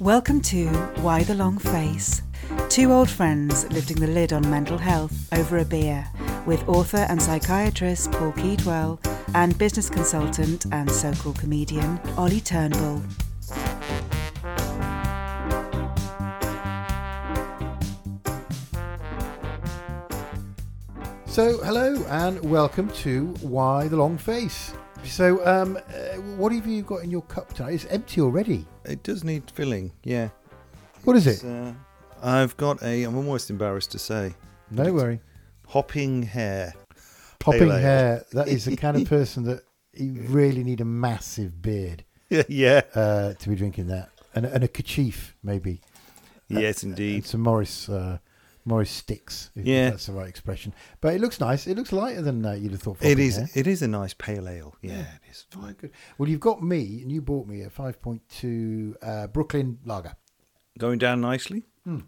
Welcome to Why the Long Face. Two old friends lifting the lid on mental health over a beer with author and psychiatrist Paul Keedwell and business consultant and so called comedian Ollie Turnbull. So, hello and welcome to Why the Long Face. So, um, uh, what have you got in your cup tonight? It's empty already. It does need filling, yeah. What is It's, it? Uh, I've got a, I'm almost embarrassed to say, No worry. Hopping Hare. Popping ale. Hare. That is the kind of person that you really need a massive beard yeah. uh, to be drinking that, and, and a kerchief maybe, Yes, and indeed. some Morris uh, Morris sticks. If Yeah. that's the right expression. But it looks nice. It looks lighter than uh, you'd have thought. for It is, Hare. it is a nice pale ale. Yeah, Yeah. it is fine. good. Well, you've got me, and you bought me a 5.2 uh, Brooklyn Lager. Going down nicely. Mm.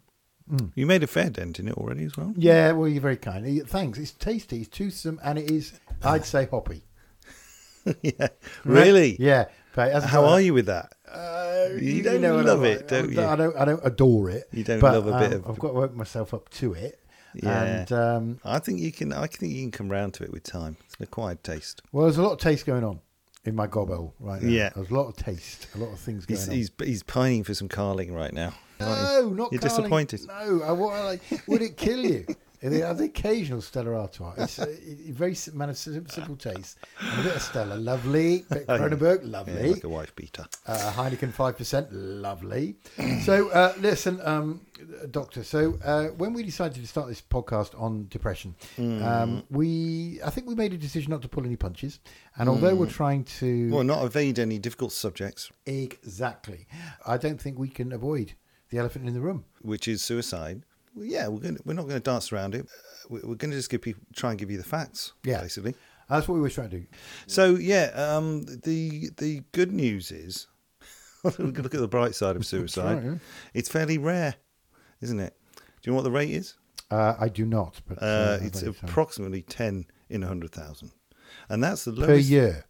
You made a fair dent in it already as well. Yeah, well, you're very kind. Thanks. It's tasty, it's toothsome, and it is, I'd say, hoppy. yeah. Really? Yeah. But How are you with that? Uh, You don't what love I- it, don't you? I don't. I don't adore it. You don't but, love a bit um, of- I've got to work myself up to it. Yeah. And um, I think you can. I think you can come round to it with time. It's an acquired taste. well, there's a lot of taste going on in my gobble right now. Yeah. There's a lot of taste, a lot of things going He's on. he's, he's pining for some carling right now. you? No, not You're Carling. disappointed. No, I, wa- like, would it kill you? Have the occasional Stella Artois. It's a, a very man of sim- simple taste. And a bit of Stella, lovely. bit Kronenbourg, Yeah, lovely. like a wife beater. Uh, Heineken five percent, lovely. So uh, listen, um, doctor. So uh, when we decided to start this podcast on depression, Hmm. um, we I think we made a decision not to pull any punches. And although we're trying to. Well, not evade any difficult subjects, exactly, I don't think we can avoid the elephant in the room. which is suicide. Well, yeah, we're going. We're not going to dance around it. Uh, we- We're going to just give people try and give you the facts. Yeah. basically. That's what we were trying to do. So yeah, um, the the good news is, we can look at the bright side of suicide. right, yeah. It's fairly rare, isn't it? Do you know what the rate is? Uh, I do not, but Uh, uh, it's I bet so. approximately ten in hundred thousand, and that's the per year.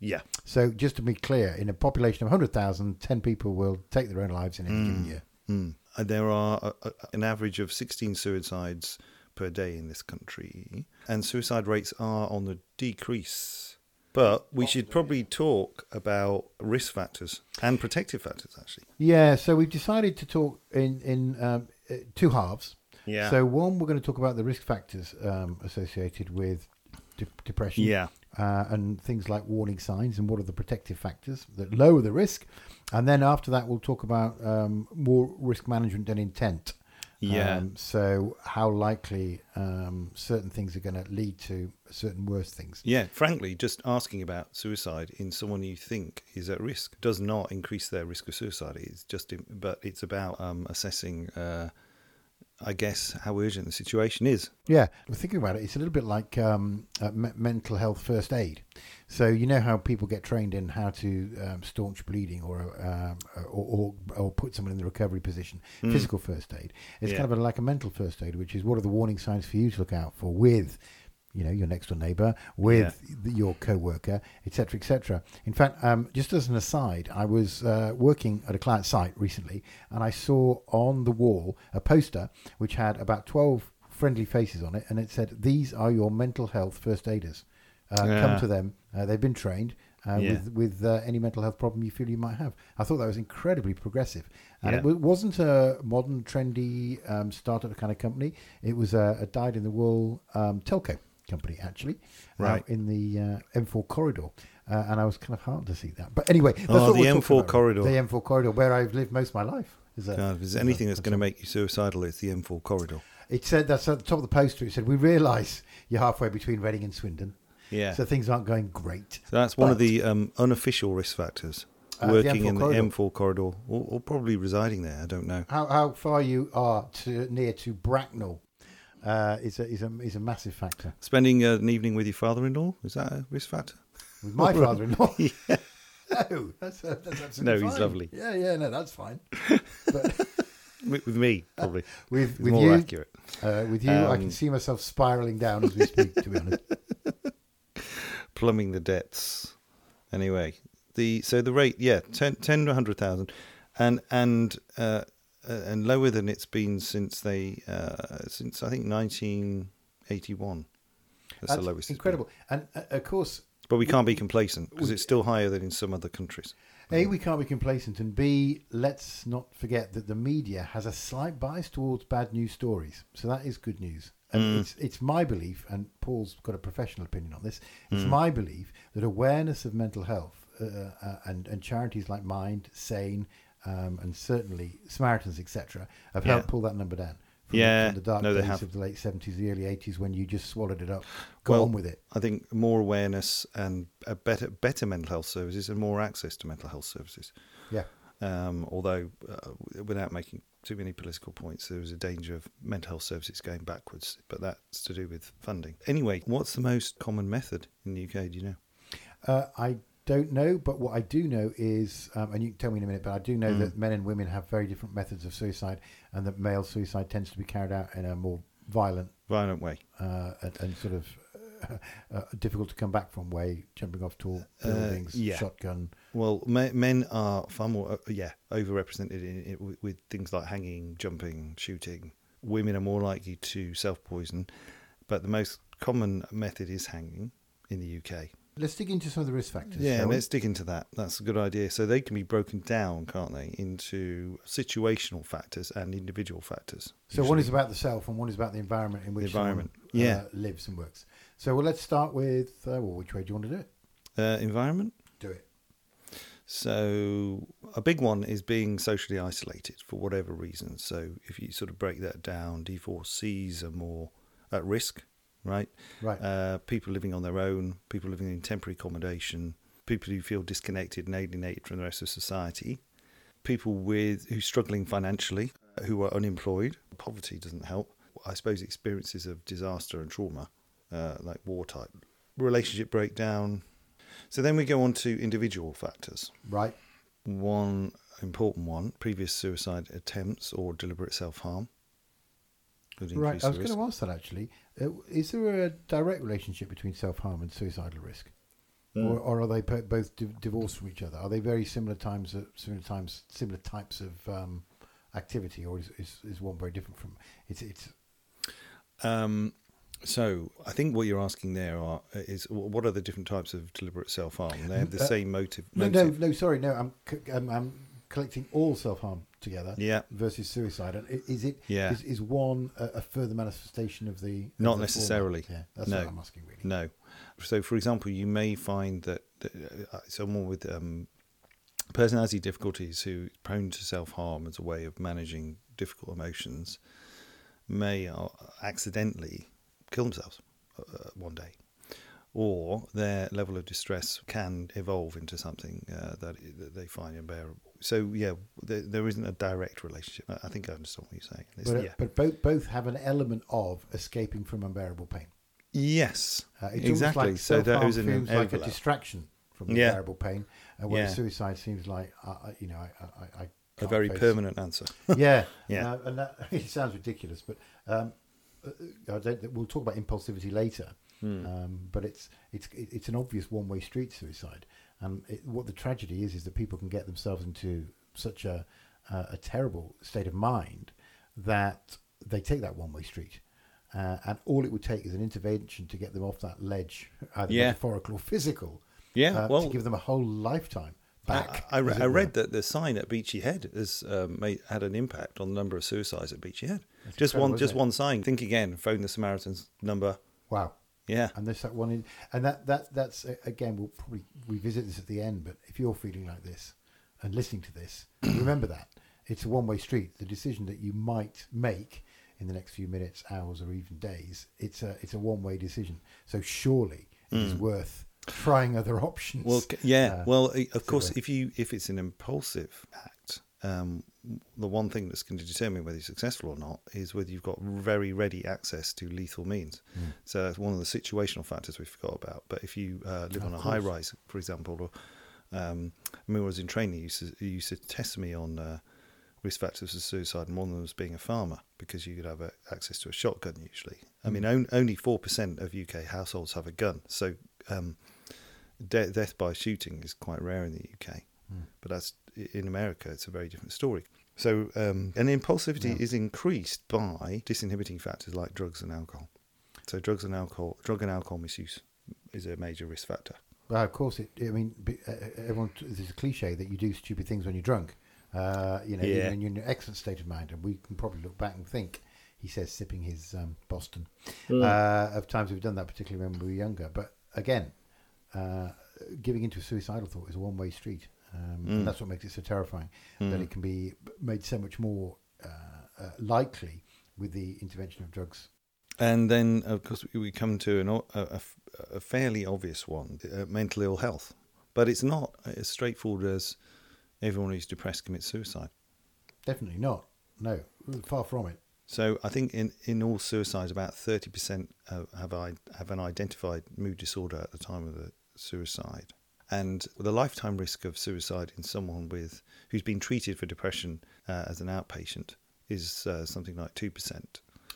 Yeah, So just to be clear, in a population of 100,000, 10 people will take their own lives in any given year. Mm. And there are a, a, an average of 16 suicides per day in this country, and suicide rates are on the decrease. But we should probably talk about risk factors and protective factors, actually. Yeah, so we've decided to talk in in um, uh, two halves. Yeah. So one, we're going to talk about the risk factors um, associated with de- depression. Yeah. Uh, and things like warning signs and what are the protective factors that lower the risk. And then after that, we'll talk about um, more risk management and intent. Yeah. Um, so how likely um, certain things are going to lead to certain worse things. Yeah, frankly, just asking about suicide in someone you think is at risk does not increase their risk of suicide. It's just, but it's about um, assessing, uh, I guess, how urgent the situation is. Yeah, well, thinking about it, it's a little bit like um, uh, me- mental health first aid. So you know how people get trained in how to um, staunch bleeding or, um, or, or or put someone in the recovery position. Physical first aid. It's Yeah. kind of like a mental first aid, which is what are the warning signs for you to look out for with. You know your next door neighbour, with th- your co-worker, etc., etc. In fact, um, just as an aside, I was uh, working at a client site recently, and I saw on the wall a poster which had about twelve friendly faces on it, and it said, "These are your mental health first aiders. Uh, Yeah. Come to them. Uh, they've been trained uh, Yeah. with with uh, any mental health problem you feel you might have." I thought that was incredibly progressive, and Yeah. it w- wasn't a modern, trendy um, startup kind of company. It was a, a dyed-in-the-wool um, telco company, actually, Right. out in the uh, M4 corridor. Uh, and I was kind of heartened to see that. But anyway, that's Oh, the M4 about. corridor. The M4 corridor, where I've lived most of my life. Is a- God, if there's anything that's is going to make you suicidal, it's the M4 corridor. It said that's at the top of the poster. It said, "We realise you're halfway between Reading and Swindon, Yeah. so things aren't going great." So that's one of the um, unofficial risk factors. Uh, working M4 in the corridor. M4 corridor, or, or probably residing there. I don't know. How how far you are to near to Bracknell uh, is a is a is a massive factor. Spending uh, an evening with your father-in-law is that a risk factor? With my father-in-law, no, that's uh, that's absolutely No, he's lovely. Yeah, yeah, no, that's fine. But With, me, probably. with with more you, accurate. uh, with you, I can Um, see myself spiraling down as we speak. To be honest, Plumbing the depths. Anyway, the so the rate, yeah, 10, 10 to 100,000. and and uh, uh, and lower than it's been since they uh, since I think 1981. That's, That's the lowest. incredible. And uh, of course, But we can't be complacent because it's still higher than in some other countries. A, we can't be complacent, and B, let's not forget that the media has a slight bias towards bad news stories. So that is good news. And Mm. it's it's my belief, and Paul's got a professional opinion on this. It's Mm. my belief that awareness of mental health uh, uh, and and charities like Mind, Sane, um, and certainly Samaritans, etc., have helped pull that number down. From, Yeah, from the dark no, days have. of the late seventies, the early eighties, when you just swallowed it up, go Well, on with it. I think more awareness and a better better mental health services and more access to mental health services. Yeah. Um, although, uh, without making too many political points, there is a danger of mental health services going backwards, but that's to do with funding. Anyway, what's the most common method in the UK? Do you know? Uh, I don't know, but what I do know is, um, and you can tell me in a minute, but I do know Mm. that men and women have very different methods of suicide, and that male suicide tends to be carried out in a more violent Violent way. uh, and, and sort of uh, uh, difficult to come back from way, jumping off tall Uh, buildings, yeah. shotgun. Well, me- men are far more, uh, yeah, overrepresented in, in, with, with things like hanging, jumping, shooting. Women are more likely to self poison, but the most common method is hanging in the UK. Let's dig into some of the risk factors. Yeah, let's dig into that. That's a good idea. So they can be broken down, can't they, into situational factors and individual factors. So one is about the self, and one is about the environment in which environment, someone, yeah. uh, lives and works. So well, let's start with uh, well, which way do you want to do it? uh, environment. Do it. So a big one is being socially isolated for whatever reason. So if you sort of break that down, divorcees are more at risk, right? Right. Uh, people living on their own, people living in temporary accommodation, people who feel disconnected and alienated from the rest of society, people with who's struggling financially, who are unemployed. Poverty doesn't help. I suppose experiences of disaster and trauma, uh, like war type, relationship breakdown. So then we go on to individual factors. right. One important one: previous suicide attempts or deliberate self-harm. Could Right. I was going to ask that actually. Uh, is there a direct relationship between self harm and suicidal risk, Mm. or, or are they po- both di- divorced from each other? Are they very similar times, of, similar times, similar types of um, activity, or is, is is one very different from? It's it's Um, so I think what you're asking there are is what are the different types of deliberate self-harm? They have the Uh, same motive. no no no. Sorry, no. I'm c- I'm, I'm collecting all self harm together. Yeah. Versus suicide, and is it? Yeah. Is, is one a, a further manifestation of the? of Not the necessarily. Yeah. That's No. what I'm asking really. No. So, for example, you may find that, that uh, someone with um, personality difficulties who is prone to self harm as a way of managing difficult emotions may uh, accidentally kill themselves uh, one day. Or their level of distress can evolve into something uh, that, that they find unbearable. So, yeah, there, there isn't a direct relationship. I I think I understand what you're saying. It's- But, uh, yeah. but both both have an element of escaping from unbearable pain. yes, Uh, it's exactly. like so there self-harm an feels like a distraction from Yeah. unbearable pain, and whereas Yeah. suicide seems like, uh, uh, you know, I, I, I a very permanent answer. yeah, Yeah. Uh, and that, it sounds ridiculous, but um, uh, I don't, we'll talk about impulsivity later. Hmm. Um, but it's it's it's an obvious one-way street suicide, and it, what the tragedy is is that people can get themselves into such a a, a terrible state of mind that they take that one-way street. Uh, and all it would take is an intervention to get them off that ledge, either Yeah. metaphorical or physical, Yeah, uh, well, to give them a whole lifetime back. I, I, re- I read that the sign at Beachy Head has um, made, had an impact on the number of suicides at Beachy Head. just one, just it? one sign. Think again. Phone the Samaritans number. Wow. Yeah, And there's that one, in, and that that that's again. We'll probably revisit this at the end. But if you're feeling like this and listening to this, remember that it's a one-way street. The decision that you might make in the next few minutes, hours, or even days, it's a it's a one-way decision. So surely it is worth trying other options. Hmm. Well, yeah. Uh, well, of course, if you if it's an impulsive act, um, the one thing that's going to determine whether you're successful or not is whether you've got very ready access to lethal means. Hmm. So that's one of the situational factors we forgot about. But if you uh, live Of on a course. high rise, for example, or um, I mean, when I was in training, you used to, you used to test me on uh, risk factors of suicide, and one of them was being a farmer because you could have uh access to a shotgun usually. I mean, on, only four percent of UK households have a gun, so um, de- death by shooting is quite rare in the UK. But that's in America, it's a very different story. So, um, and impulsivity Yeah. is increased by disinhibiting factors like drugs and alcohol. So, drugs and alcohol, drug and alcohol misuse is a major risk factor. Well, of course, it. I mean, uh, everyone. There's a cliche that you do stupid things when you're drunk. Uh, you know, Yeah. when you're in an excellent state of mind, and we can probably look back and think. He says, sipping his um, Boston, uh, of times we've done that, particularly when we were younger. But again, uh, giving into a suicidal thought is a one-way street, um, Mm. and that's what makes it so terrifying. That it can be made so much more uh, uh, likely with the intervention of drugs. And then, of course, we- we come to an, a, a fairly obvious one uh, mental ill health. But it's not as straightforward as everyone who's depressed commits suicide. Definitely not. No, far from it. So I think in, in all suicides, about 30% have, have, I, have an identified mood disorder at the time of the suicide. And the lifetime risk of suicide in someone with who's been treated for depression uh, as an outpatient is uh, something like 2%.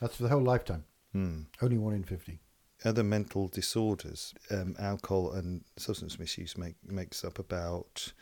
That's for the whole lifetime. Hmm. Only one in fifty. other mental disorders, um, alcohol and substance misuse make, makes up about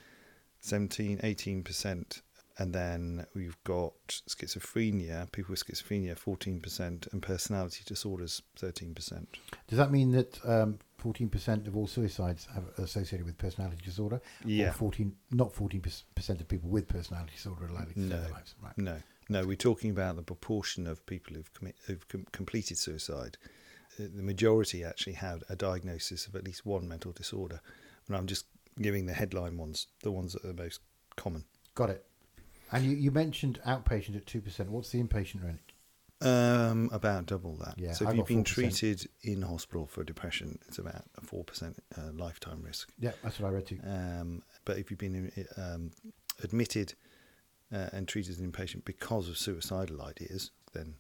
17, 18%. And then we've got schizophrenia, people with schizophrenia, 14%, and personality disorders, 13%. Does that mean that um, fourteen percent of all suicides have associated with personality disorder? Yeah. Or fourteen, not fourteen percent of people with personality disorder are likely to No. their lives. Right. No, no, we're talking about the proportion of people who've, commit, who've com- completed suicide. Uh, The majority actually had a diagnosis of at least one mental disorder. And I'm just giving the headline ones, the ones that are most common. Got it. And you, you mentioned outpatient at two percent. What's the inpatient rate? Um, about double that. Yeah, so I if you've been 4%. treated in hospital for depression, it's about a four percent uh, lifetime risk. Yeah, that's what I read too. Um, but if you've been um, admitted uh, and treated as an inpatient because of suicidal ideas, then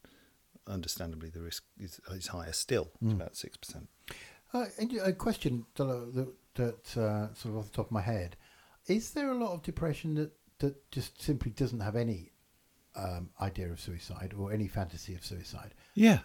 understandably the risk is, is higher still. It's Mm. about six percent. Uh, a question that, uh, that, that uh, sort of off the top of my head: Is there a lot of depression that that just simply doesn't have any um, idea of suicide or any fantasy of suicide? Yeah,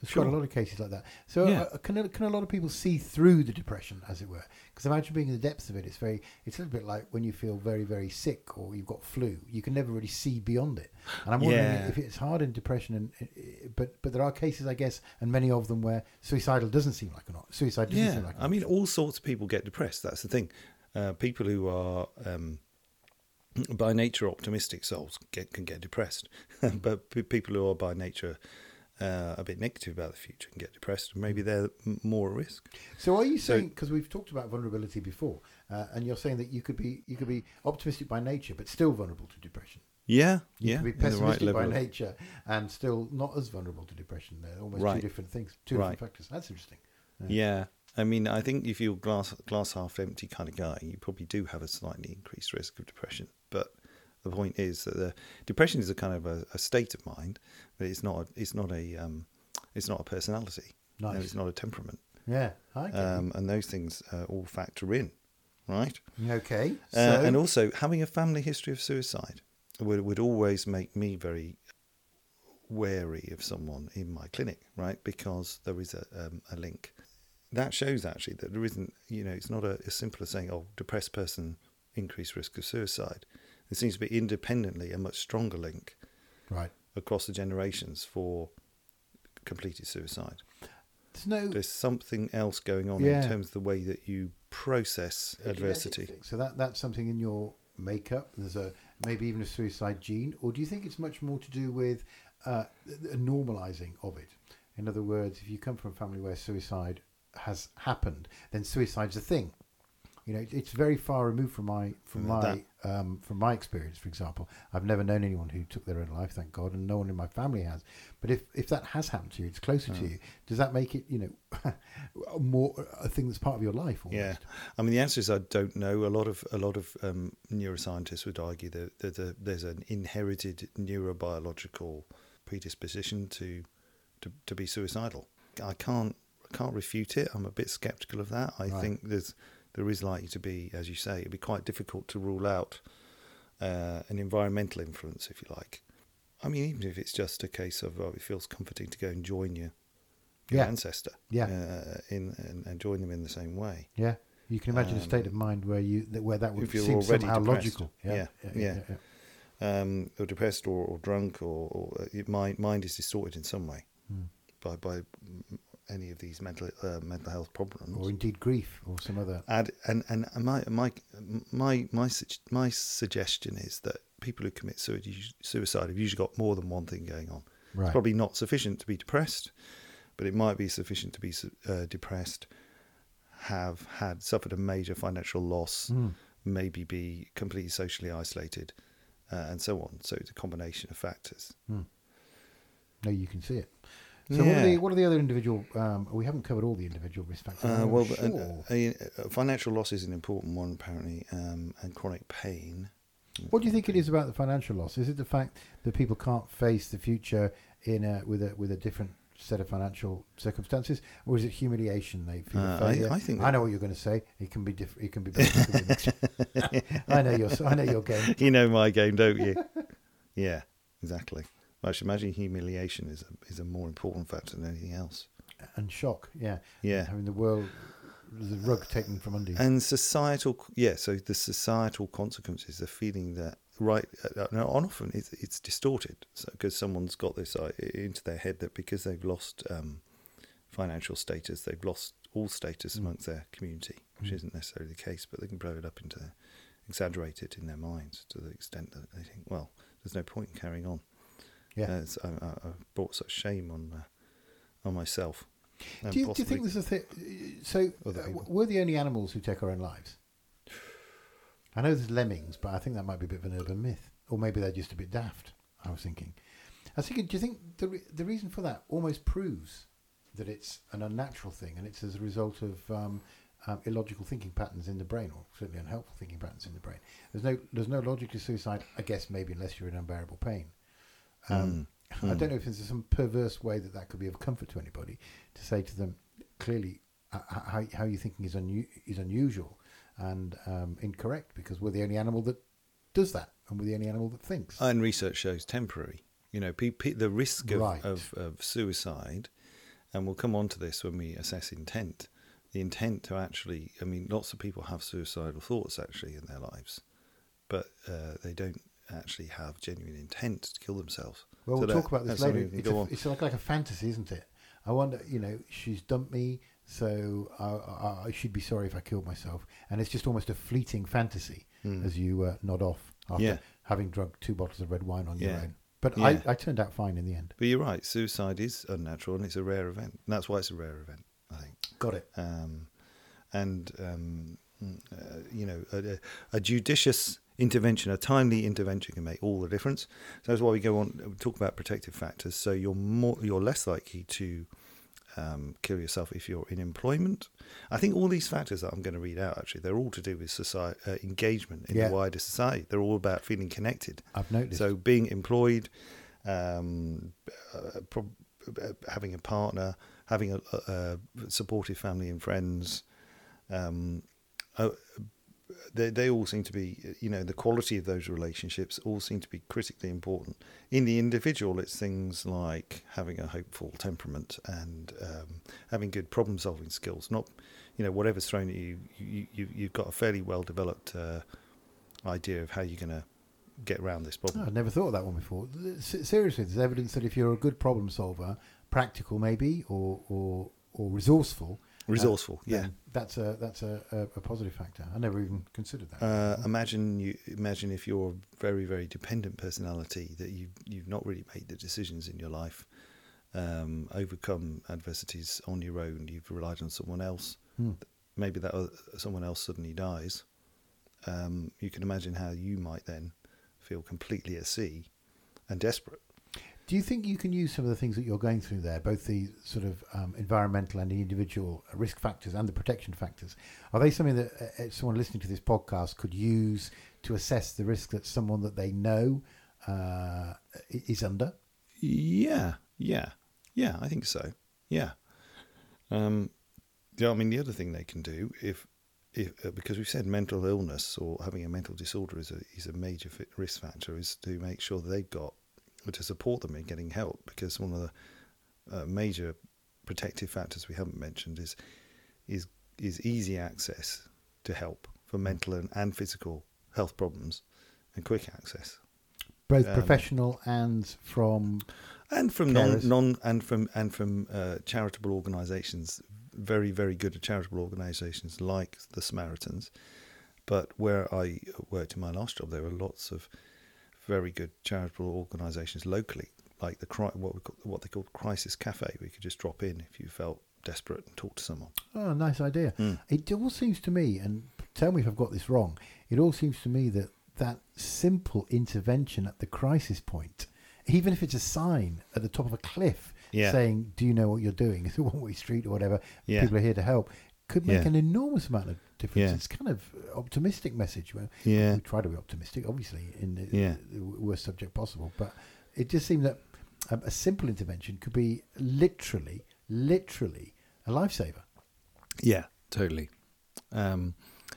There's Sure. quite a lot of cases like that. So, Yeah. uh, can a- can a lot of people see through the depression, as it were? Because imagine being in the depths of it. It's very, it's a little bit like when you feel very, very sick or you've got flu. You can never really see beyond it. And I'm wondering Yeah. if it's hard in depression, and uh, but but there are cases, I guess, and many of them where suicidal doesn't seem like an op- suicide doesn't yeah. seem like. An I mean, all sorts of people get depressed. That's the thing. Uh, people who are um, by nature optimistic souls get, can get depressed, but pe- people who are by nature uh, a bit negative about the future can get depressed, and maybe they're m- more at risk. So are you saying because we've talked about vulnerability before, uh, and you're saying that you could be you could be optimistic by nature but still vulnerable to depression. Yeah, You yeah, could be the right pessimistic by nature and still not as vulnerable to depression. They're almost two different things, two Right. different factors. That's interesting. Yeah. I mean, I think if you're glass glass half empty kind of guy, you probably do have a slightly increased risk of depression. But the point is that the depression is a kind of a, a state of mind, but it's not. It's not a. Um, it's not a personality. Nice. It's not a temperament. Yeah. Um, and those things uh, all factor in, right? okay. So, Uh, and also, having a family history of suicide would would always make me very wary of someone in my clinic, right? Because there is a um, a link. That shows actually that there isn't, you know, it's not a, as simple as saying, "Oh, depressed person increased risk of suicide." There seems to be independently a much stronger link right. across the generations for completed suicide. There's no There's something else going on Yeah. in terms of the way that you process adversity. So that that's something in your makeup. There's a maybe even a suicide gene, or do you think it's much more to do with uh, a normalizing of it? In other words, if you come from a family where suicide has happened, then suicide's a thing. You know, it's very far removed from my from my um, from my experience. For example, I've never known anyone who took their own life, thank God, and no one in my family has. But if if that has happened to you, it's closer to you. Does that make it you know more a thing that's part of your life? Almost? Yeah, I mean the answer is I don't know. A lot of a lot of um, neuroscientists would argue that, that the, there's an inherited neurobiological predisposition to, to to be suicidal. I can't I can't refute it. I'm a bit skeptical of that. I Right. think there's there is likely to be, as you say, it'd be quite difficult to rule out uh, an environmental influence, if you like. I mean, even if it's just a case of oh, it feels comforting to go and join your, your Yeah. ancestor, Yeah. uh, in and, and join them in the same way Yeah. You can imagine a state of mind where you that, where that would seem somehow depressed. logical. Yeah, yeah. um, or depressed or, or drunk or, or uh, your mind is distorted in some way Hmm. by by mm, any of these mental uh, mental health problems. Or indeed grief or some other. and and and my my my my my suggestion is that people who commit suicide have usually got more than one thing going on. Right. It's probably not sufficient to be depressed, but it might be sufficient to be uh, depressed, have had suffered a major financial loss, Hmm. maybe be completely socially isolated, uh, and so on. So it's a combination of factors. No, you can see it. So what, are the, what are the other individual? Um, we haven't covered all the individual risk factors. Uh, well, sure. uh, uh, uh, financial loss is an important one apparently, um, and chronic pain. what do you think it is about the financial loss? Is it the fact that people can't face the future in a, with a with a different set of financial circumstances, or is it humiliation? They feel Uh, a I-? I think I know what you're going to say. It can be different. It can be. Both. It can be mixed. I know your. I know your game. you know my game, don't you? yeah, exactly. I should imagine humiliation is a, is a more important factor than anything else. And shock. Yeah. Yeah. Having the world, the rug taken from under you. And societal, yeah. So the societal consequences, the feeling that right, uh, no, often it's, it's distorted because someone's got this uh, into their head that because they've lost um, financial status, they've lost all status amongst their community, which isn't necessarily the case, but they can blow it up into exaggerate it in their minds to the extent that they think, well, there's no point in carrying on. Yeah. It's, I, I've brought such shame on uh, on myself. do, you, do you think there's a thing? So, uh, we're the only animals who take our own lives. I know there's lemmings, but I think that might be a bit of an urban myth, or maybe they're just a bit daft. I was thinking. I was thinking. Do you think the re- the reason for that almost proves that it's an unnatural thing, and it's as a result of um, um, illogical thinking patterns in the brain, or certainly unhelpful thinking patterns in the brain? There's no there's no logic to suicide, I guess, maybe unless you're in unbearable pain. Um, I don't know if there's some perverse way that that could be of comfort to anybody to say to them clearly uh, how how you're thinking is unu- is unusual and um, incorrect because we're the only animal that does that and we're the only animal that thinks. And research shows temporary. You know, pe- pe- the risk of, Right. of, of suicide, and we'll come on to this when we assess intent. The intent to actually, I mean, lots of people have suicidal thoughts actually in their lives, but uh, they don't actually have genuine intent to kill themselves. well, So we'll talk about this later. It's, a, it's like, like a fantasy, isn't it? I wonder, you know, she's dumped me, so I, I, I should be sorry if I killed myself. And it's just almost a fleeting fantasy as you uh, nod off after. Yeah. having drunk two bottles of red wine on your own. But Yeah. I, I turned out fine in the end. But you're right, suicide is unnatural and it's a rare event. And that's why it's a rare event, I think. Got it. um, and um, mm, uh, you know a, a judicious intervention, a timely intervention can make all the difference. So that's why we go on we talk about protective factors. So you're more you're less likely to um, kill yourself if you're in employment. I think all these factors that I'm going to read out actually they're all to do with society uh, engagement in Yeah. the wider society. They're all about feeling connected. I've noticed. So being employed, um, uh, prob- uh, having a partner, having a, a, a supportive family and friends, um, uh, they, they all seem to be, you know, the quality of those relationships all seem to be critically important. In the individual, it's things like having a hopeful temperament and um, having good problem solving skills. Not, you know, whatever's thrown at you, you, you you've got a fairly well developed uh, idea of how you're going to get around this problem. Oh, I'd never thought of that one before. Seriously, there's evidence that if you're a good problem solver, practical maybe, or or, or resourceful, uh, Resourceful, yeah. That's a that's a, a, a positive factor. I never even considered that. Uh, imagine you imagine if you're a very very dependent personality that you you've not really made the decisions in your life, um, overcome adversities on your own. You've relied on someone else. Hmm. Maybe that other, someone else suddenly dies. Um, you can imagine how you might then feel completely at sea and desperate. Do you think you can use some of the things that you're going through there, both the sort of um, environmental and the individual risk factors and the protection factors? Are they something that uh, uh, someone listening to this podcast could use to assess the risk that someone that they know uh, is under? Yeah, yeah, yeah. I think so. Yeah. Um, yeah. I mean, the other thing they can do if, if uh, because we've said mental illness or having a mental disorder is a is a major risk factor, is to make sure that they've got to support them in getting help. Because one of the uh, major protective factors we haven't mentioned is is is easy access to help for mental and, and physical health problems and quick access. Both Um, professional and from. and from non, non and from and from uh, charitable organisations, very very good charitable organisations like the Samaritans. But where I worked in my last job, there were lots of very good charitable organisations locally, like the what we call, what they called crisis cafe, We could just drop in if you felt desperate and talk to someone. Oh, nice idea. Mm. It all seems to me, and tell me if I've got this wrong, it all seems to me that that simple intervention at the crisis point, even if it's a sign at the top of a cliff Yeah. saying, Do you know what you're doing? It's a one way street or whatever, Yeah. people are here to help, could make Yeah. an enormous amount of difference. Yeah. It's kind of optimistic message. Well, Yeah. We try to be optimistic, obviously, in the, Yeah. the worst subject possible, but it just seemed that a, a simple intervention could be literally, literally a lifesaver. Yeah, totally. Um,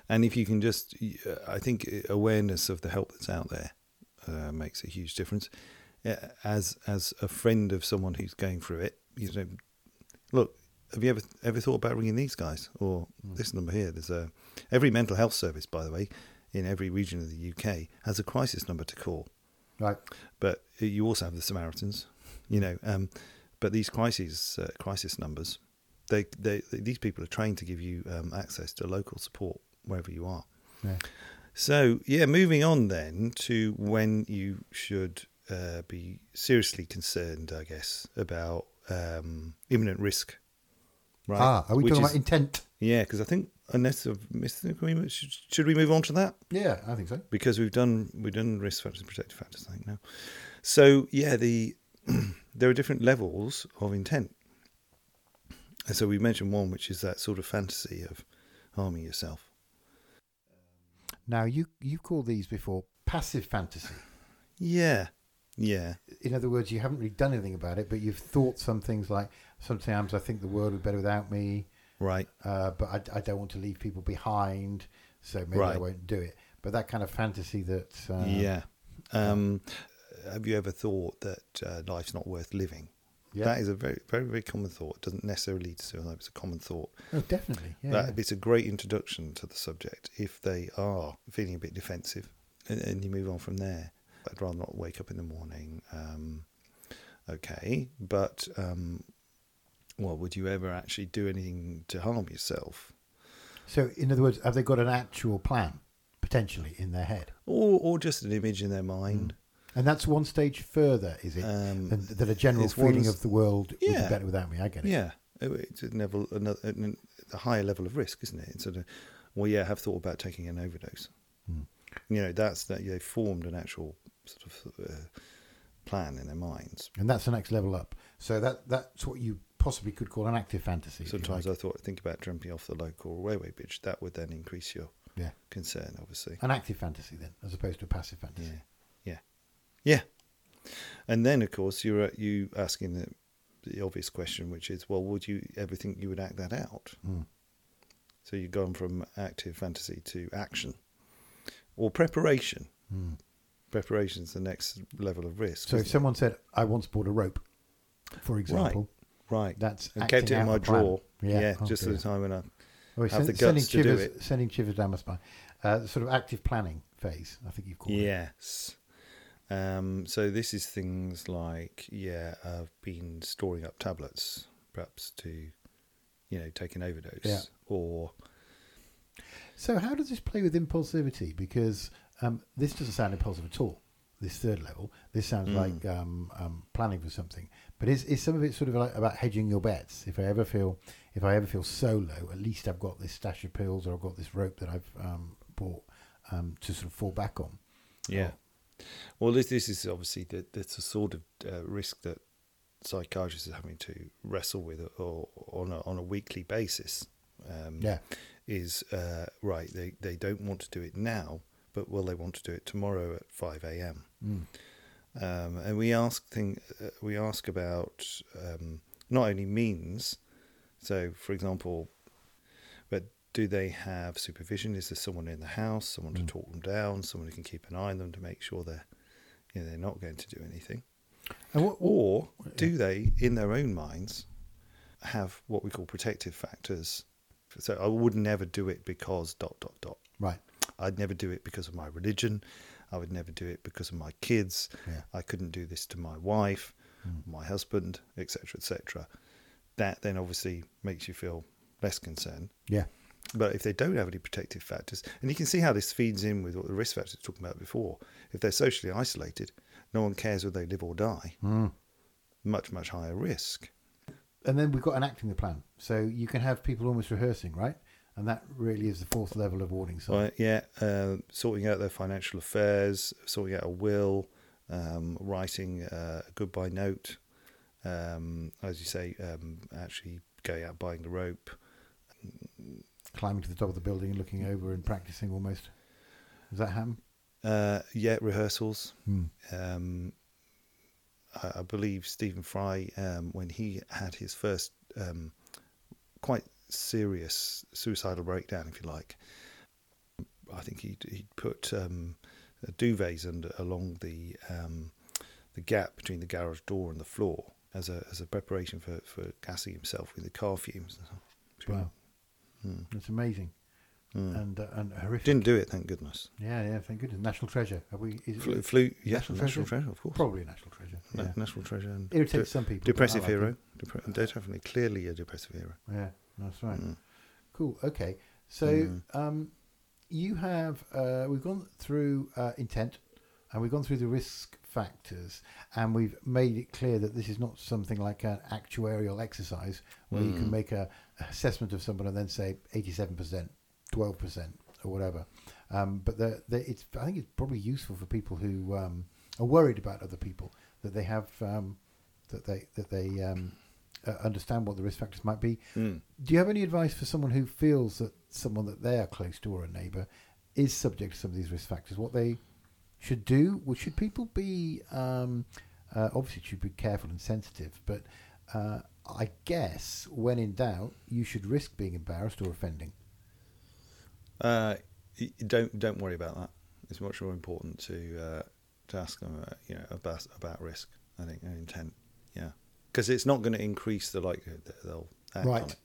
and if you can just, I think awareness of the help that's out there uh, makes a huge difference. Uh, As as a friend of someone who's going through it, you know, look, have you ever ever thought about ringing these guys or this number here? There's a every mental health service, by the way, in every region of the UK has a crisis number to call Right. but you also have the Samaritans, you know. Um, but these crises, uh, crisis numbers, they, they, these people are trained to give you um, access to local support wherever you are. Yeah. So yeah, moving on then to when you should uh, be seriously concerned, I guess, about um, imminent risk. Right? Ah, are we Which talking is- about intent? Yeah, because I think unless I've missed the agreement, should, should we move on to that? Yeah, I think so. because we've done we've done risk factors and protective factors I think now. So yeah, the there are different levels of intent. And so we mentioned one which is that sort of fantasy of harming yourself. Now you you call these before passive fantasy. Yeah. Yeah. In other words, you haven't really done anything about it, but you've thought some things like sometimes I think the world would be better without me, Right. uh, but I, I don't want to leave people behind, so maybe I won't do it. But that kind of fantasy that uh, yeah. Um, have you ever thought that uh, life's not worth living? yeah, That is a very, very, very common thought. It doesn't necessarily lead to suicide. It's a common thought. oh, definitely, yeah, that yeah. it's a great introduction to the subject if they are feeling a bit defensive and, and you move on from there i'd rather not wake up in the morning um, okay but um, well would you ever actually do anything to harm yourself So, in other words, have they got an actual plan potentially in their head? or, or just an image in their mind And that's one stage further, is it? Um, than, than a general feeling of the world would be better without me. I get it. yeah it's a level another a higher level of risk isn't it it's sort of well yeah i have thought about taking an overdose Hmm. you know that's that they formed an actual sort of uh, plan in their minds And that's the next level up. So that that's what you possibly could call an active fantasy. Sometimes like. I thought, think about jumping off the local railway bridge. That would then increase your yeah, concern, obviously. an active fantasy then, as opposed to a passive fantasy. Yeah, yeah, yeah. And then, of course, you're uh, you asking the, the obvious question, which is, well, would you ever think you would act that out? Mm. So you've gone from active fantasy to action, or preparation. Mm. Preparation is the next level of risk. So if isn't someone said, "I once bought a rope," for example, it? Right, that's and kept it in my a plan. drawer, yeah, oh just at the time when I have sen- the sending guts to do it. sending shivers down my spine. Uh, sort of active planning phase, I think you've called it. Yes. Um, so this is things like, yeah, I've been storing up tablets, perhaps to, you know, take an overdose, Yeah. or So how does this play with impulsivity? Because um, this doesn't sound impulsive at all. This third level, this sounds Mm. like um, um, planning for something. But is, is some of it sort of like about hedging your bets? If I ever feel, if I ever feel so low, at least I've got this stash of pills or I've got this rope that I've um, bought um, to sort of fall back on. yeah. Well, this this is obviously the that's a sort of uh, risk that psychiatrists are having to wrestle with, or, on a on a weekly basis. Um, Yeah. is uh, right. They they don't want to do it now, but will they want to do it tomorrow at five a.m. Mm. Um, and we ask thing uh, we ask about um, not only means. So, for example, but do they have supervision? Is there someone in the house, someone to Mm. talk them down, someone who can keep an eye on them to make sure they're you know, they're not going to do anything? And what, what- Or do they, in their own minds, have what we call protective factors So I would never do it because dot dot dot. Right. I'd never do it because of my religion. I would never do it because of my kids. Yeah. I couldn't do this to my wife, my husband, etc., etc. That then obviously makes you feel less concerned. Yeah. But if they don't have any protective factors, and you can see how this feeds in with what the risk factors we were talking about before. If they're socially isolated, no one cares whether they live or die. Mm. Much, much higher risk. And then we've got enacting the plan. So you can have people almost rehearsing, right? And that really is the fourth level of warning sign. Right, yeah, uh, sorting out their financial affairs, sorting out a will, um, writing uh, a goodbye note, um, as you say, um, actually going out buying the rope. Climbing to the top of the building and looking over and practicing almost. Does that happen? Uh, yeah, rehearsals. Hmm. Um, I, I believe Stephen Fry, um, when he had his first um, quite serious suicidal breakdown, if you like, I think he'd, he'd put um, duvets under along the um, the gap between the garage door and the floor as a as a preparation for, for gassing himself with the car fumes. Wow. Hmm. That's amazing. Hmm. And uh, and horrific. Didn't do it, thank goodness. Yeah, yeah, thank goodness. National treasure. Have we? Is it- flew yeah, National national, treasure? treasure? of course. Probably a national treasure. Na- Yeah. National treasure and Irritates de- some people. depressive like hero. definitely clearly a depressive hero. Yeah, that's right. Mm. Cool. Okay. So Mm. um, you have uh, we've gone through uh, intent, and we've gone through the risk factors, and we've made it clear that this is not something like an actuarial exercise where you can Mm. make a assessment of someone and then say eighty-seven percent, twelve percent, or whatever. Um, but the, the, it's I think it's probably useful for people who um, are worried about other people that they have um, that they that they um, uh, understand what the risk factors might be. Mm. Do you have any advice for someone who feels that someone that they are close to or a neighbour is subject to some of these risk factors? What they should do? Well, should people be um, uh, obviously should be careful and sensitive, but uh, I guess when in doubt, you should risk being embarrassed or offending. Uh, don't don't worry about that. It's much more important to uh, to ask them, uh, you know, about about risk. I think and intent, yeah, because it's not going to increase the likelihood that they'll act Right. on it.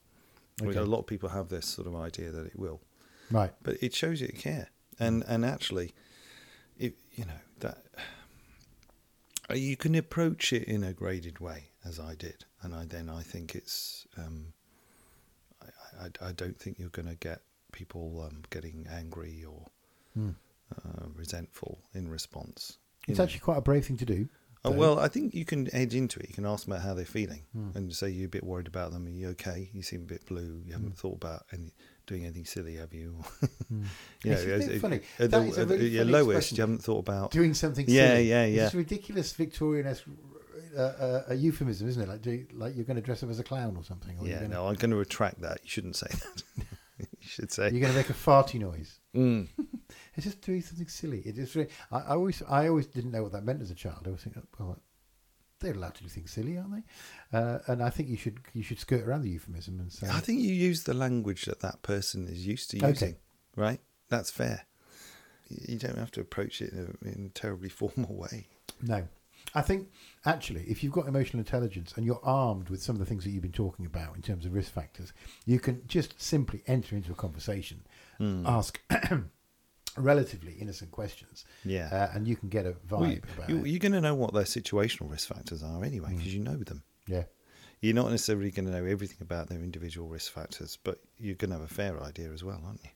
Okay. a lot of people have this sort of idea that it will, Right. but it shows you care, and and actually, it you know that uh, you can approach it in a graded way, as I did, and I then I think it's. Um, I, I, I don't think you're going to get people um, getting angry or Hmm. uh, resentful in response. It's know. actually quite a brave thing to do. Oh, well, I think you can edge into it. You can ask them about how they're feeling Hmm. and say you're a bit worried about them. Are you okay? You seem a bit blue. You haven't Hmm. thought about any, doing anything silly, have you? Hmm. you know, It's a bit as- funny. At, the, is a at really your funny lowest, you haven't thought about. Doing something Yeah, silly. yeah, yeah. It's a ridiculous Victorian uh, uh, a euphemism, isn't it? Like, do, like you're going to dress up as a clown or something. Or Yeah, gonna, no, I'm going to retract that. You shouldn't say that. you should say. You're going to make a farty noise. Mm. It's just doing something silly. It is really, I, I always, I always didn't know what that meant as a child. I was thinking, well, they're allowed to do things silly, aren't they? Uh, and I think you should, you should skirt around the euphemism and say, I think you use the language that that person is used to Okay. using, right? That's fair. You don't have to approach it in a, in a terribly formal way. no. I think actually, if you've got emotional intelligence and you're armed with some of the things that you've been talking about in terms of risk factors, you can just simply enter into a conversation, Mm. ask relatively innocent questions, Yeah. uh, and you can get a vibe Well, you, about you, you're going to know what their situational risk factors are anyway, Mm. because you know them. Yeah. You're not necessarily going to know everything about their individual risk factors, but you're going to have a fair idea as well, aren't you?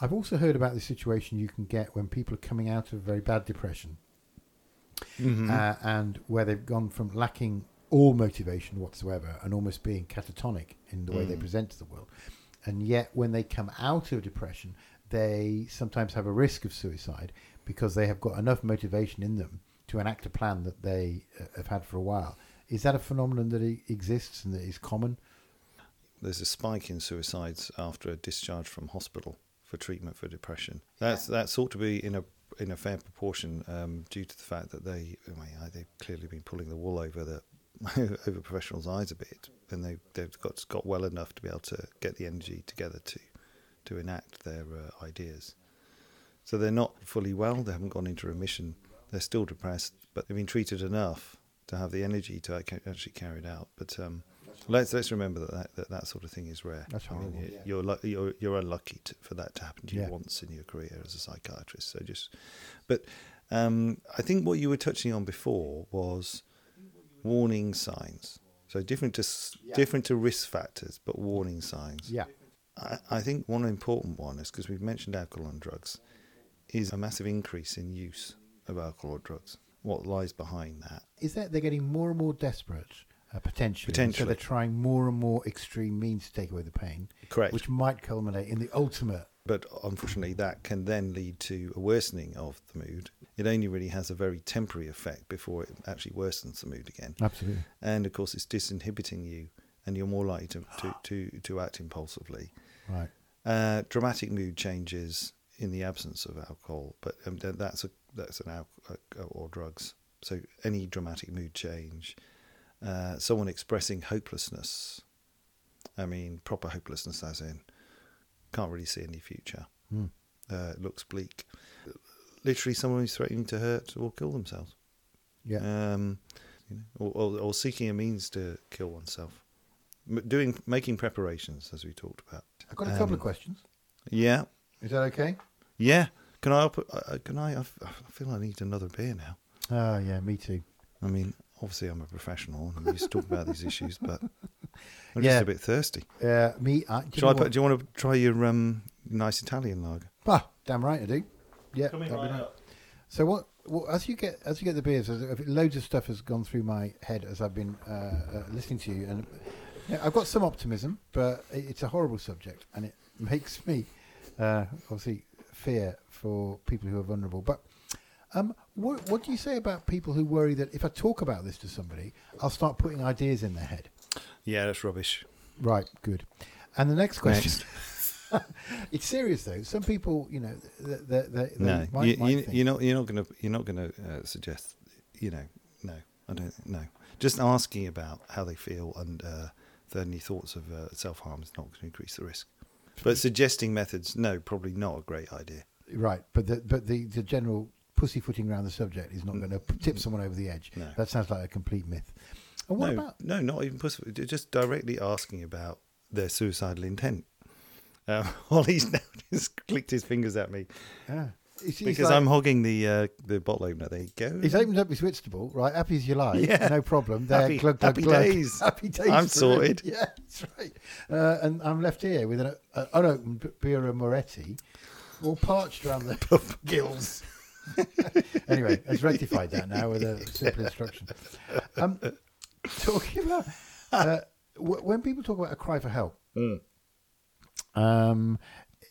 I've also heard about the situation you can get when people are coming out of very bad depression Mm-hmm. uh, and where they've gone from lacking all motivation whatsoever and almost being catatonic in the way they Mm. present to the world. And yet, when they come out of depression, they sometimes have a risk of suicide because they have got enough motivation in them to enact a plan that they uh, have had for a while. Is that a phenomenon that e- exists and that is common? There's a spike in suicides after a discharge from hospital for treatment for depression. That's that's ought to be in a in a fair proportion um, due to the fact that they I mean, they've clearly been pulling the wool over the over professionals' eyes a bit, and they they've got got well enough to be able to get the energy together to to enact their uh, ideas. So they're not fully well. They haven't gone into remission. They're still depressed, but they've been treated enough to have the energy to actually carry it out. But um, Let's let's remember that that, that, that sort of thing is rare. That's I mean, horrible, you- yeah. you're you're you're unlucky to, for that to happen to you Yeah. once in your career as a psychiatrist. So just, but um, I think what you were touching on before was warning signs. So different to s different to risk factors, but warning signs. Yeah. I, I think one important one is because we've mentioned alcohol and drugs, is a massive increase in use of alcohol or drugs. What lies behind that? Is that they're getting more and more desperate, uh, potentially. So they're trying more and more extreme means to take away the pain, Correct. which might culminate in the ultimate. but unfortunately, that can then lead to a worsening of the mood. It only really has a very temporary effect before it actually worsens the mood again. Absolutely. And of course, it's disinhibiting you, and you're more likely to, to, to, to act impulsively. Right. Uh, dramatic mood changes in the absence of alcohol, but um, that's a that's an alcohol or drugs. So any dramatic mood change, uh, someone expressing hopelessness. I mean, proper hopelessness, as in can't really see any future. Hmm. Uh, looks bleak. Literally, someone who's threatening to hurt or kill themselves. Yeah. Um, you know, or, or, or seeking a means to kill oneself. M- Doing making preparations, as we talked about. I've got a couple um, of questions. Yeah, Is that okay? yeah. Can I? Up, uh, can I? I f- I feel I need another beer now. Oh, yeah, me too. I mean, obviously I'm a professional and we used to talk about these issues, but I'm Yeah. just a bit thirsty. Uh, me, I, do you Shall I put, do you want to try your um, nice Italian lager? Ah, damn right I do. Yeah. that'd be nice. So what, what? As you get as you get the beers, loads of stuff has gone through my head as I've been uh, uh, listening to you, and yeah, I've got some optimism, but it's a horrible subject, and it makes me uh, obviously fear for people who are vulnerable. But um, what what do you say about people who worry that if I talk about this to somebody, I'll start putting ideas in their head? Yeah, that's rubbish. Right, good. And the next question. it's serious though. Some people, you know, they, they, they, No, might, you, might you, you're not. You're not going to. You're not going to uh, suggest. You know, no. I don't. No. Just asking about how they feel and uh, any thoughts of uh, self harm is not going to increase the risk. But suggesting methods, no, probably not a great idea. Right, but the but the, the general pussyfooting around the subject is not going to tip someone over the edge. No. That sounds like a complete myth. And what no, about? no, not even possible. Just directly asking about their suicidal intent. Um, Ollie's now just clicked his fingers at me Yeah. He's, he's because like- I'm hogging the uh, the bottle opener. There you go. He's opened up his Whitstable, right? Happy as you like. Yeah. No problem. There, Happy- glug, glug, happy glug. days. Happy days. I'm for him. sorted. Yeah, that's right. Uh, and I'm left here with an uh, unopened B- Birra Moretti, all parched around the gills. anyway, has rectified that now with a simple instruction. Um, talking about uh, w- when people talk about a cry for help, Mm. um,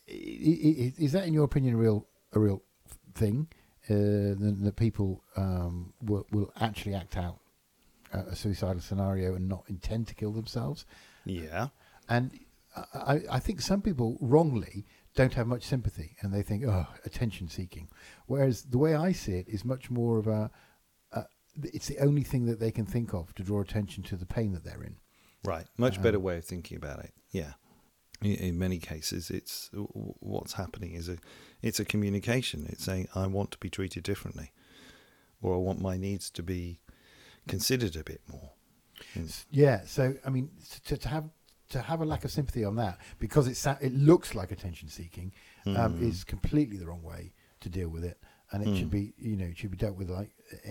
i- i- i- is that, in your opinion, a real a real thing? Uh, that, that people um, will, will actually act out a suicidal scenario and not intend to kill themselves. Yeah. And I, I think some people wrongly don't have much sympathy and they think, oh, attention seeking. Whereas the way I see it is much more of a, uh, it's the only thing that they can think of to draw attention to the pain that they're in. Right. Much better way of thinking about it. Yeah. In, many cases, it's what's happening is a it's a communication. It's saying I want to be treated differently, or I want my needs to be considered a bit more. Mm. And- Yeah. So I mean, to, to have to have a lack of sympathy on that because it it looks like attention seeking um, mm. is completely the wrong way to deal with it, and it should mm. be you know it should be dealt with like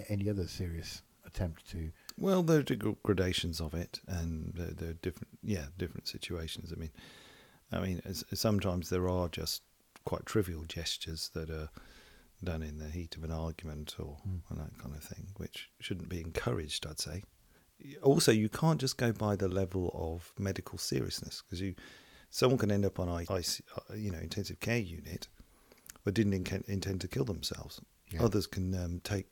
any other serious attempt to. Well, there are gradations of it, and there, there are different, yeah, different situations. I mean, I mean, sometimes there are just quite trivial gestures that are done in the heat of an argument or and that kind of thing, which shouldn't be encouraged. I'd say. Also, you can't just go by the level of medical seriousness because you, someone can end up on IC, uh, you know, intensive care unit, but didn't inca- intend to kill themselves. Yeah. Others can um, take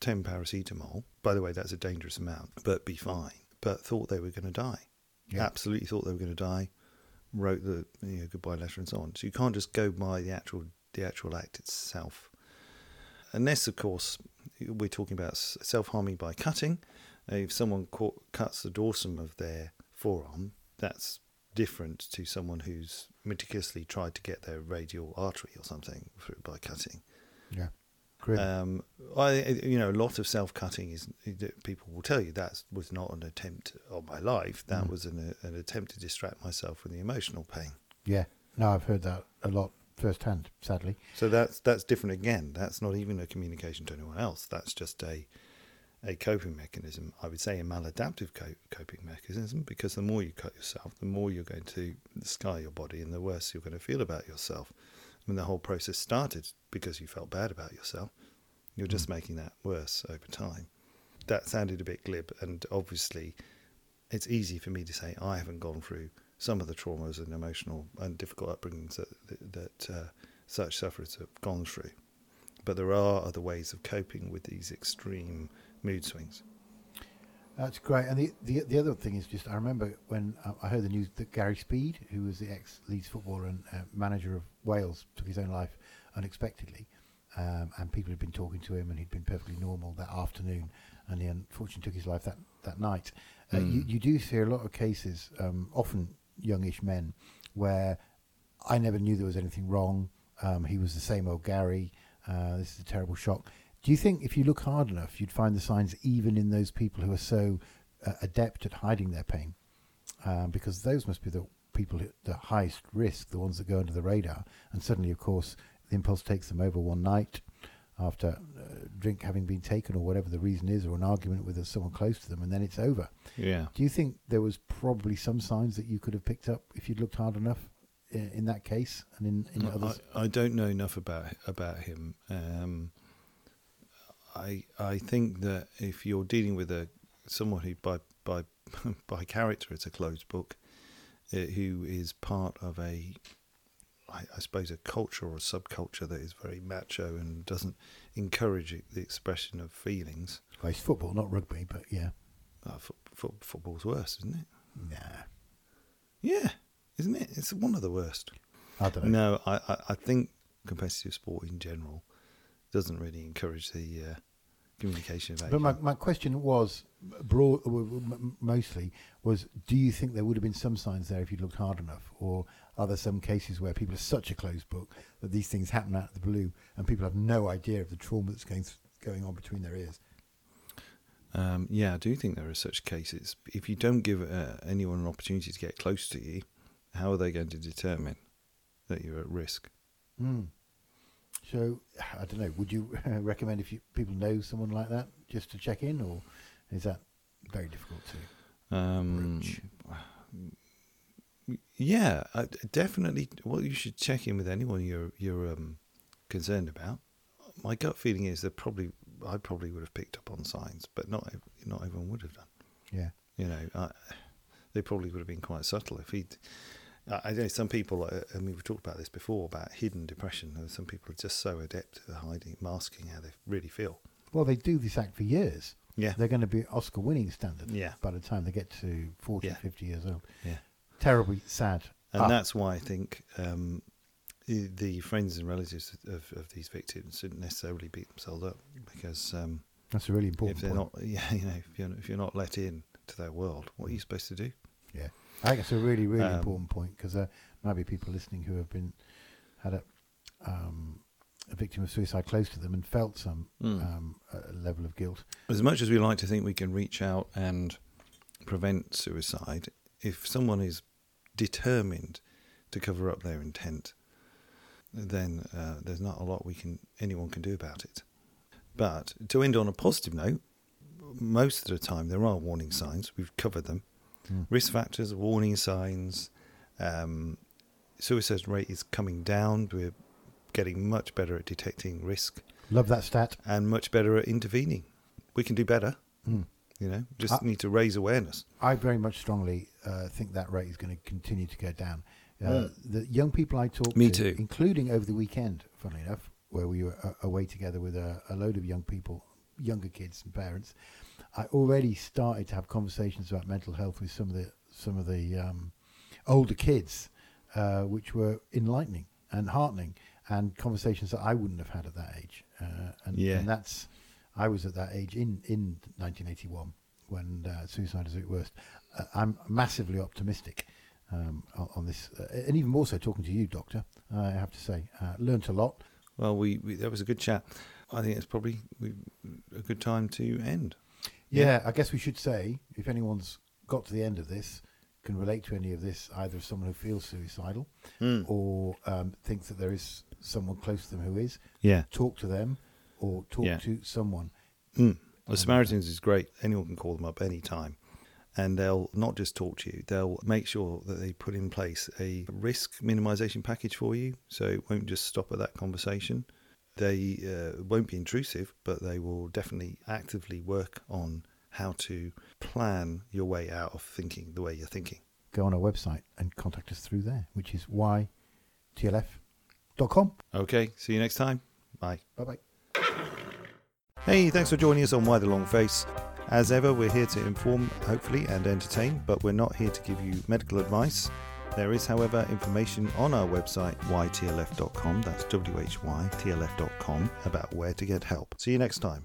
10 paracetamol. By the way, that's a dangerous amount, but be fine. But thought they were going to die. Yeah. Absolutely thought they were going to die. Wrote the you know, goodbye letter and so on. So you can't just go by the actual the actual act itself. Unless, of course, we're talking about self harming by cutting. If someone cau- cuts the dorsum of their forearm, that's different to someone who's meticulously tried to get their radial artery or something by cutting. Yeah. Um, I, you know, a lot of self-cutting is people will tell you that was not an attempt on my life. That Mm. was an, an attempt to distract myself from the emotional pain. yeah. No, I've heard that a lot firsthand, sadly. So that's that's different again. That's not even a communication to anyone else. That's just a a coping mechanism. I would say a maladaptive co- coping mechanism because the more you cut yourself, the more you're going to scar your body, and the worse you're going to feel about yourself. When the whole process started because you felt bad about yourself, you're just making that worse over time. That sounded a bit glib, and obviously, it's easy for me to say I haven't gone through some of the traumas and emotional and difficult upbringings that that, that uh, such sufferers have gone through. But there are other ways of coping with these extreme mood swings. That's great. And the, the the other thing is just I remember when uh, I heard the news that Gary Speed, who was the ex Leeds footballer and uh, manager of Wales, took his own life unexpectedly. Um, and people had been talking to him, and he'd been perfectly normal that afternoon, and he unfortunately took his life that that night. Uh, you, Mm. you do see a lot of cases, um, often youngish men, where I never knew there was anything wrong. Um, he was the same old Gary. Uh, this is a terrible shock. Do you think if you look hard enough, you'd find the signs even in those people who are so uh, adept at hiding their pain? Um, because those must be the people at the highest risk, the ones that go under the radar. And suddenly, of course, the impulse takes them over one night after uh, drink having been taken or whatever the reason is, or an argument with someone close to them, and then it's over. Yeah. Do you think there was probably some signs that you could have picked up if you'd looked hard enough in, in that case and in, in others? I, I don't know enough about about him. Um, I I think that if you're dealing with a someone who by by by character it's a closed book, uh, who is part of a I, I suppose a culture or a subculture that is very macho and doesn't encourage the expression of feelings. Well, it's football, not rugby, but yeah. Fo- fo- football's worse, isn't it? Nah, Yeah, isn't it? It's one of the worst. I don't know. No, I, I, I think competitive sport in general doesn't really encourage the uh, communication But my, my question was broad, uh, w- w- m- mostly was: Do you think there would have been some signs there if you'd looked hard enough, or are there some cases where people are such a closed book that these things happen out of the blue and people have no idea of the trauma that's going th- going on between their ears? Um, yeah, I do think there are such cases. If you don't give uh, anyone an opportunity to get close to you, how are they going to determine that you're at risk? Mm. So I don't know. Would you recommend if you, people know someone like that just to check in, or is that very difficult to? Um, Broach. yeah, I, definitely. Well, you should check in with anyone you're you're um, concerned about. My gut feeling is that probably I probably would have picked up on signs, but not not everyone would have done. Yeah. You know, I, they probably would have been quite subtle if he'd. I I know some people. uh, I mean, we've talked about this before about hidden depression. and Some people are just so adept at hiding, masking how they really feel. Well, they do this act for years. Yeah, They're going to be Oscar-winning standard Yeah. by the time they get to 40, Yeah. 50 years old. yeah. Terribly sad. and Ah, that's why I think um, the- the friends and relatives of, of these victims shouldn't necessarily beat themselves up because um, that's a really important if they're point. not, yeah, you know, if you're if you're not let in to their world, what are you supposed to do? Yeah, I think it's a really, really Um, important point because there might be people listening who have been had a um, a victim of suicide close to them and felt some Mm. um, level of guilt. As much as we like to think we can reach out and prevent suicide, if someone is determined to cover up their intent, then uh, there's not a lot we can anyone can do about it. But to end on a positive note, most of the time there are warning signs. We've covered them. Mm. Risk factors, warning signs. Um, suicide rate is coming down. We're getting much better at detecting risk Love that stat. and much better at intervening. We can do better. Mm. You know, just Uh, need to raise awareness. I very much strongly uh, think that rate is going to continue to go down. Uh, Mm. The young people I talk Me to, too. including over the weekend, funnily enough, where we were uh, away together with a, a load of young people, younger kids and parents, I already started to have conversations about mental health with some of the some of the um, older kids, uh, which were enlightening and heartening, and conversations that I wouldn't have had at that age. Uh, and, Yeah. and that's I was at that age in in 1981 when uh, suicide is at worst. Uh, I'm massively optimistic um, on, on this, uh, and even more so talking to you, Doctor. I have to say, uh, learnt a lot. Well, we, we that was a good chat. I think it's probably a good time to end. Yeah, Yeah. I guess we should say if anyone's got to the end of this, can relate to any of this, either as someone who feels suicidal Mm. or um, thinks that there is someone close to them who is, Yeah. talk to them or talk Yeah. to someone. Mm. The Samaritans is great. Anyone can call them up anytime. And they'll not just talk to you, they'll make sure that they put in place a risk minimization package for you. So it won't just stop at that conversation. They uh, won't be intrusive, but they will definitely actively work on how to plan your way out of thinking the way you're thinking. Go on our website and contact us through there, which is ytlf.com. Okay, see you next time. Bye. Bye bye. Hey, thanks for joining us on Why the Long Face. As ever, we're here to inform, hopefully, and entertain, but we're not here to give you medical advice. There is, however, information on our website, ytlf.com, that's W H Y T L F.com, about where to get help. See you next time.